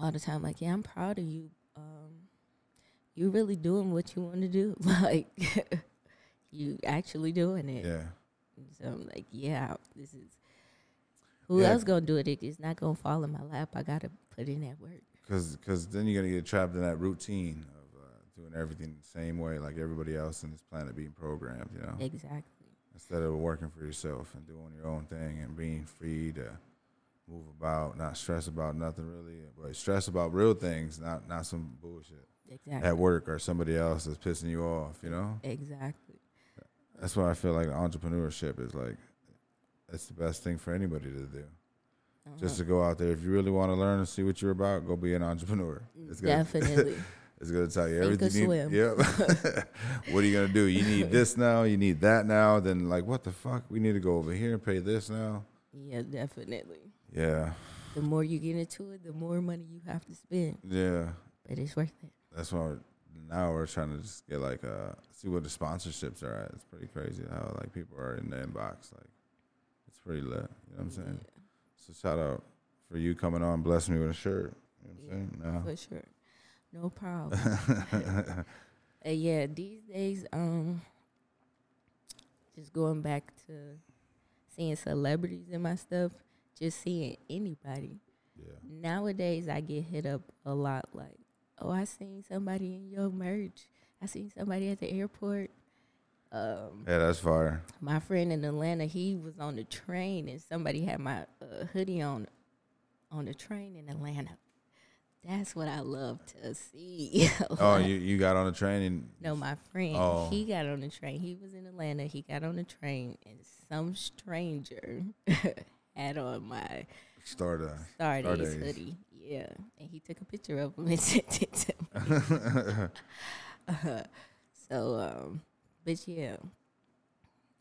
all the time, like, "Yeah, I'm proud of you. Um, you really doing what you want to do. like, you actually doing it." yeah So I'm like, "Yeah, this is." Who Yeah. else gonna do it? It's not gonna fall in my lap. I gotta put in that work. because cause then you're gonna get trapped in that routine of uh, doing everything the same way like everybody else in this planet being programmed you know Exactly. instead of working for yourself and doing your own thing and being free to move about, not stress about nothing really, but stress about real things, not not some bullshit Exactly. at work or somebody else that's pissing you off. You know, Exactly. that's why I feel like entrepreneurship is like it's the best thing for anybody to do. Just to uh-huh. go out there, if you really want to learn and see what you're about, go be an entrepreneur. It's gonna, Definitely. It's gonna tell you Sink everything. You need, yep. what are you gonna do? You need this now. You need that now. Then like, what the fuck? We need to go over here and pay this now. yeah, definitely. Yeah, The more you get into it, the more money you have to spend. yeah. But it's worth it. That's why now we're trying to just get like uh see what the sponsorships are at. It's pretty crazy how like people are in the inbox. Like it's pretty lit. You know what I'm saying? Yeah. So shout out for you coming on, blessing me with a shirt. You know what I'm saying? No. For sure. No problem. Uh, yeah, these days, um, just going back to seeing celebrities in my stuff, just seeing anybody. yeah. Nowadays, I get hit up a lot like, oh, I seen somebody in your merch. I seen somebody at the airport. Um, Yeah, that's fire. my friend in Atlanta, he was on the train and somebody had my uh, hoodie on on the train in Atlanta. That's what I love to see. Oh, you you got on the train and No, my friend, Oh. he got on the train. He was in Atlanta. He got on the train, and some stranger had on my. Stardust Stardust. hoodie. Yeah, and he took a picture of him and sent it to me. Uh, so, um, but yeah,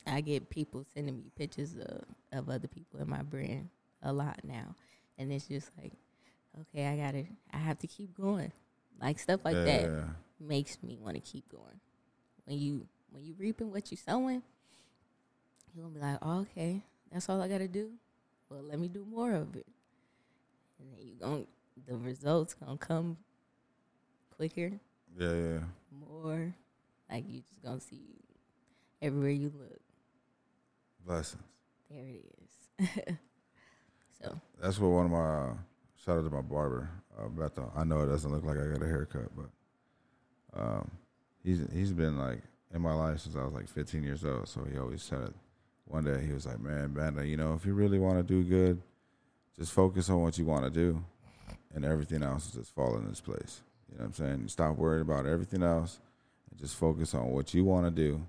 I get people sending me pictures of, of other people in my brand a lot now, and it's just like, okay, I gotta, I have to keep going. Like stuff like that makes me want to keep going. When you when you reaping what you're sowing, you're gonna be like, oh, okay, that's all I gotta do. Well, let me do more of it, and then you going the results gonna come quicker, Yeah, yeah. more. Like you just gonna see everywhere you look. Blessings. There it is. so That's what one of my uh, shout out to my barber. Uh, Beto. I know it doesn't look like I got a haircut, but um, he's he's been like in my life since I was like 15 years old. So he always said, one day he was like, "Man, Banda, you know, if you really want to do good, just focus on what you want to do, and everything else will just fall in its place." You know what I'm saying? Stop worrying about everything else, and just focus on what you want to do,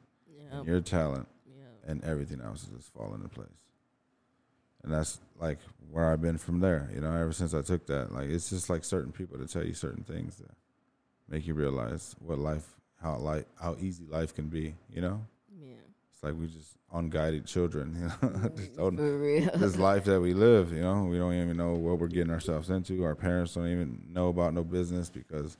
and your talent, yeah, and everything else will just fall into place. And that's like where I've been from there. You know, ever since I took that, like it's just like certain people to tell you certain things that make you realize what life, how life, how easy life can be. You know. It's like we just unguided children. You know, just don't, For real. this life that we live. You know, we don't even know what we're getting ourselves into. Our parents don't even know about no business because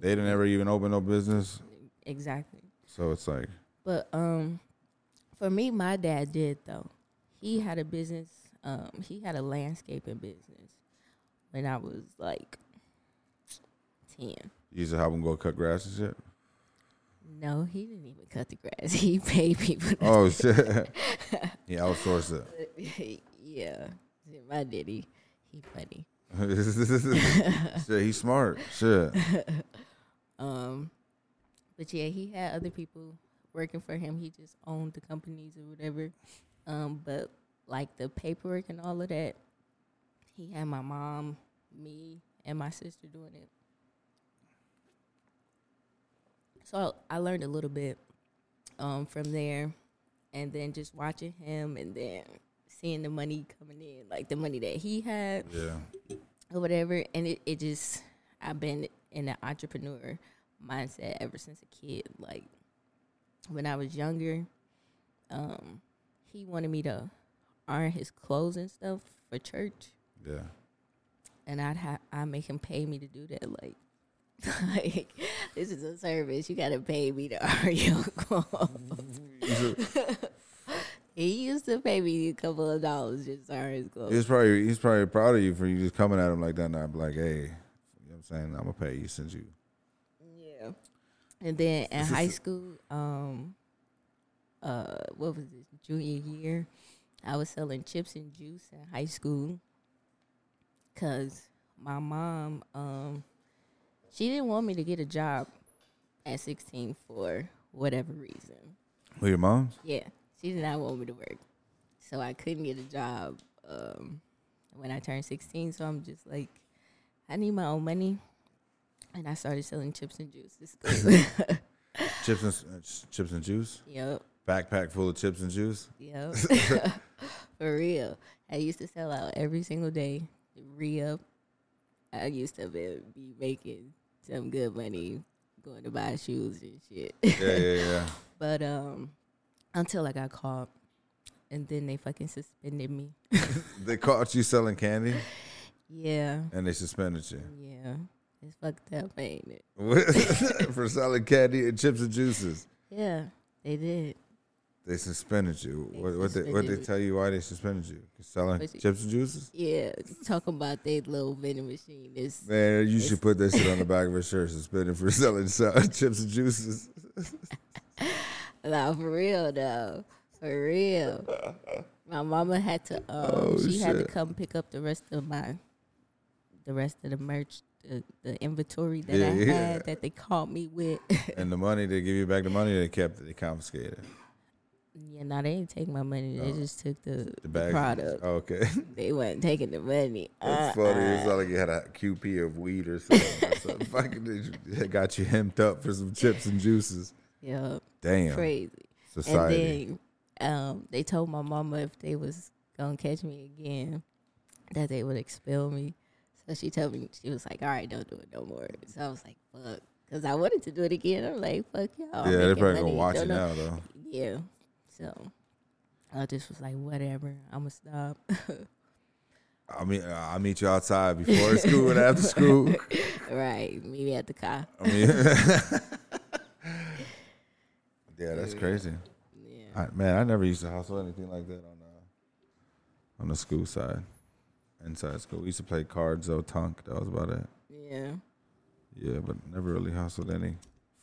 they didn't ever even open no business. exactly. So it's like, But um, for me, my dad did though. He had a business. Um, he had a landscaping business when I was like ten. you used to help them go cut grass and shit. No, he didn't even cut the grass. He paid people. to Oh shit! he outsourced it. yeah, my daddy, he funny. Shit, he's smart. Shit. Um, but yeah, he had other people working for him. He just owned the companies or whatever. Um, but like the paperwork and all of that, he had my mom, me, and my sister doing it. So I learned a little bit um, from there, and then just watching him, and then seeing the money coming in, like the money that he had Yeah. or whatever. And it, it just, I've been in an entrepreneur mindset ever since a kid. Like when I was younger, um, he wanted me to iron his clothes and stuff for church, Yeah. and I'd have I make him pay me to do that. Like, like this is a service. You gotta pay me to clothes. he used to pay me a couple of dollars just to iron his clothes. He's probably he's probably proud of you for you just coming at him like that. And I'm like, hey, you know what I'm saying? I'm gonna pay you since you. Yeah. And then in high school, um, uh, what was it, junior year? I was selling chips and juice in high school, cause my mom, um, she didn't want me to get a job at 16 for whatever reason. Who your mom's? Yeah, she did not want me to work, so I couldn't get a job um, when I turned 16. So I'm just like, I need my own money, and I started selling chips and juice. This is good. Chips and uh, chips and juice. yep, Backpack full of chips and juice. yep, for real. I used to sell out every single day, re up. I used to be, be making some good money going to buy shoes and shit. Yeah, yeah, yeah. But um, until I got caught, and then they fucking suspended me. they caught you selling candy Yeah, and they suspended you yeah, it's fucked up, ain't it? for selling candy and chips and juices. Yeah, they did. They suspended you. They What what they, what they tell you why they suspended you? Selling you- chips and juices. Yeah, talking about their little vending machine. Man, you should put that shit on the back of a shirt. Suspended for selling chips and juices. nah, for real though, for real. My mama had to. Um, Oh, she had to come pick up the rest of my, the rest of the merch, the, the inventory that Yeah, I yeah. had that they caught me with. and the money they give you back the money they kept they confiscated. Yeah, no, they didn't take my money. They Oh. just took the, The bag. product. Okay. They wasn't taking the money. That's Uh, funny. uh. It's not like you had a QP of weed or something. or something. Fucking did you- it got you hemmed up for some chips and juices. Yeah, Damn. crazy. Society. And then um, they told my mama if they was gonna catch me again, that they would expel me. So she told me she was like, "All right, don't do it no more." So I was like, "Fuck," because I wanted to do it again. I'm like, "Fuck y'all." I'm yeah, they're making probably money, gonna watch don't know- now though. Yeah. So I just was like, "Whatever, I'ma stop." I mean, uh, I'll meet you outside before school and after school. right, meet me at the car. I mean, yeah, that's crazy. Yeah. I, man, I never used to hustle anything like that on the on the school side, inside school. We used to play cards, though, tunk. That was about it. Yeah. Yeah, but never really hustled any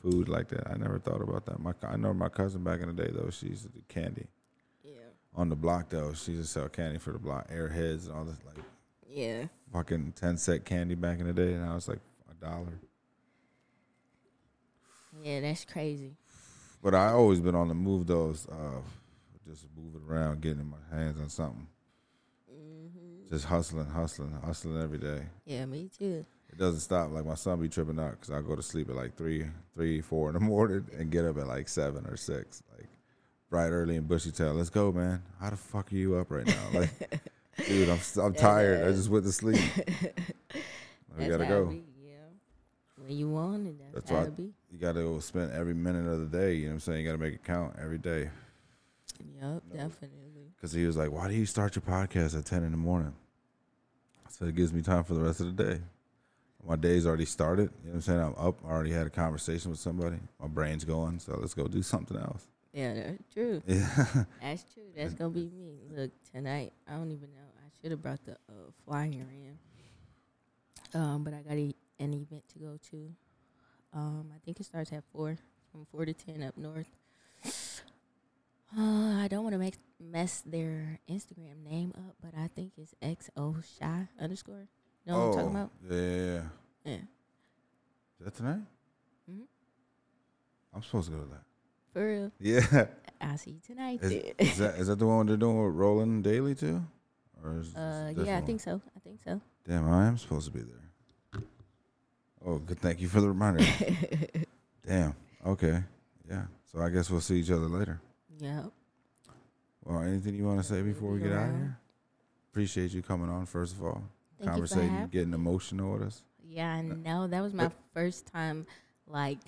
food like that. I never thought about that. My I know my cousin back in the day though. She used to do candy Yeah. on the block though. She used to sell candy for the block, airheads and all this like Yeah. fucking ten cent candy back in the day, and I was like a dollar. Yeah, that's crazy. But I always been on the move though, uh, just moving around, getting my hands on something, hmm just hustling, hustling, hustling every day. Yeah, me too. It doesn't stop. Like my son be tripping out because I go to sleep at like three, three, four in the morning and get up at like seven or six, like bright early and bushy tail. Let's go, man. How the fuck are you up right now? Like, dude, I'm I'm tired. I just went to sleep. We That's gotta go. be, yeah. When you want it, that's, That's why be. you gotta go spend every minute of the day. You know what I'm saying? You gotta make it count every day. Yep, definitely. Because he was like, "Why do you start your podcast at ten in the morning?" So it gives me time for the rest of the day. My day's already started. You know what I'm saying? I'm up. I already had a conversation with somebody. My brain's going. So let's go do something else. Yeah, that's true. Yeah. That's true. That's gonna be me. Look, tonight I don't even know. I should have brought the uh, flyer in. Um, but I got a, an event to go to. Um, I think it starts at four, from four to ten up north. Uh, I don't want to make mess their Instagram name up, but I think it's XO Shy underscore. You know what I'm talking about? Oh, Yeah, yeah, yeah. Is that tonight? Mm-hmm. I'm supposed to go to that. For real. Yeah. I'll see you tonight. Is, is that is that the one they're doing with Rolling Daily too? Or is uh, yeah, I think so. I think so. Damn, I am supposed to be there. Oh, good. Thank you for the reminder. Damn. Okay. Yeah. So I guess we'll see each other later. Yep. Well, anything you want to say before we get out of here? Appreciate you coming on. First of all, Thank conversating, getting emotional with us. Yeah, I uh, know. That was my but- first time. Like,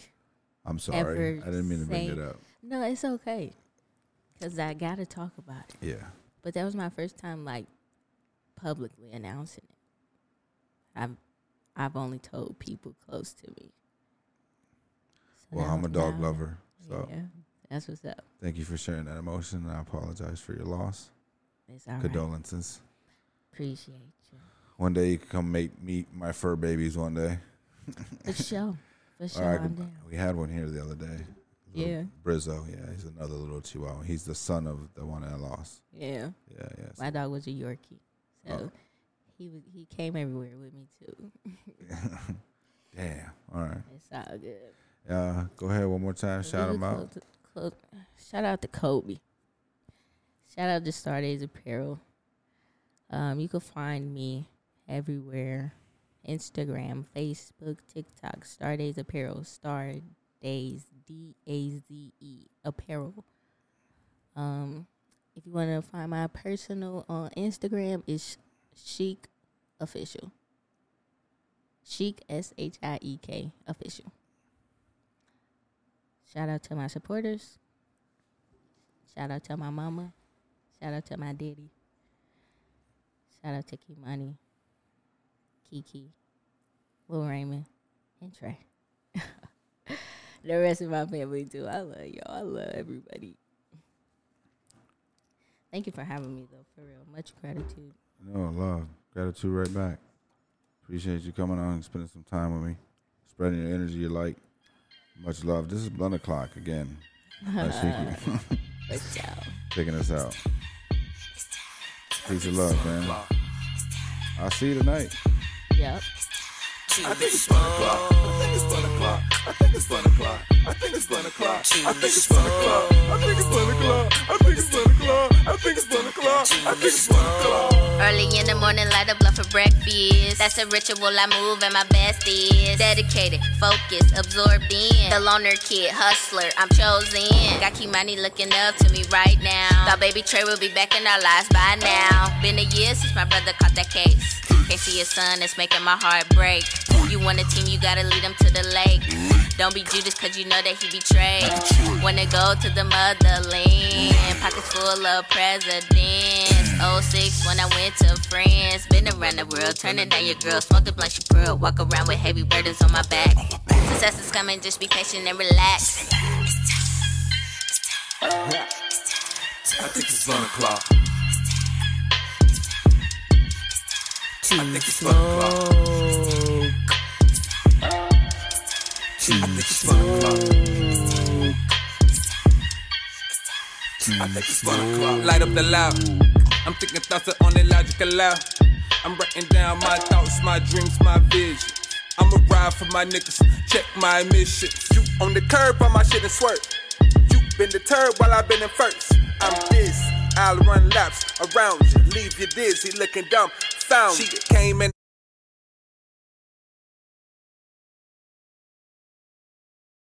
I'm sorry. I didn't mean to bring it up. no, it's okay, cause I gotta talk about it. Yeah. But that was my first time, like, publicly announcing it. I've I've only told people close to me. So Well, I'm a dog now- lover, so yeah, that's what's up. thank you for sharing that emotion. And I apologize for your loss. It's all right. Condolences. Appreciate you. One day you can come meet meet my fur babies. One day. For sure. For sure, right, I'm down. we had one here the other day. Little Yeah. Brizzo. Yeah, he's another little Chihuahua. He's the son of the one I lost. Yeah. Yeah, yeah. My dog was a Yorkie, so Oh. he was he came everywhere with me too. Damn. All right. It's all good. Uh, go ahead one more time. Shout him out. close- close- shout out to Kobe. Shout out to Star Daze Apparel. Um, you can find me everywhere. Instagram, Facebook, TikTok, Star Daze Apparel, Star Daze D A Z E Apparel. Um, if you want to find my personal on Instagram, it's Shiek Official. Shiek S H I E K Official. Shout out to my supporters. Shout out to my mama. Shout out to my daddy. Shout out to Kimani, Kiki, Lil Raymond, and Trey. the rest of my family too. I love y'all. I love everybody. Thank you for having me though, for real. Much gratitude. No love, gratitude right back. Appreciate you coming on and spending some time with me, spreading your energy, your light. Much love. This is Blunt O'clock again. That's Shiki But y'all. taking us out. Peace and love, man. I'll see you tonight. Yep. I think it's fun o'clock. I think it's fun o'clock. I think it's fun o'clock. I think it's one o'clock. I think it's one o'clock. I think it's one o'clock. I think it's one o'clock. I think it's one o'clock. I think it's one o'clock. Early in the morning, light a blunt for breakfast. That's a ritual I move, and my best is dedicated, focused, absorbed in. The loner kid, hustler, I'm chosen. Got Kimani looking up to me right now. Thought baby Trey will be back in our lives by now. Been a year since my brother caught that case. Can't see his son, it's making my heart break. You want a team, you gotta lead him to the lake. Don't be Judas, cause you know that he betrayed. Wanna go to the motherland. Pockets full of presidents. 06 when I went to France. Been around the world, turning down your girl. Smoke the blunt, she pearl. Walk around with heavy burdens on my back. Success is coming, just be patient and relax. I think it's one o'clock. I think it's one o'clock. I think it's one o'clock. I think it's one o'clock. Light up the loud. I'm thinking thoughts that only logic allow. I'm writing down my thoughts, my dreams, my vision. I'ma ride for my niggas, check my mission. You on the curb while my shit is swerve. You been deterred while I've been in first. I'm this, I'll run laps around you, leave you dizzy, looking dumb. Found she came in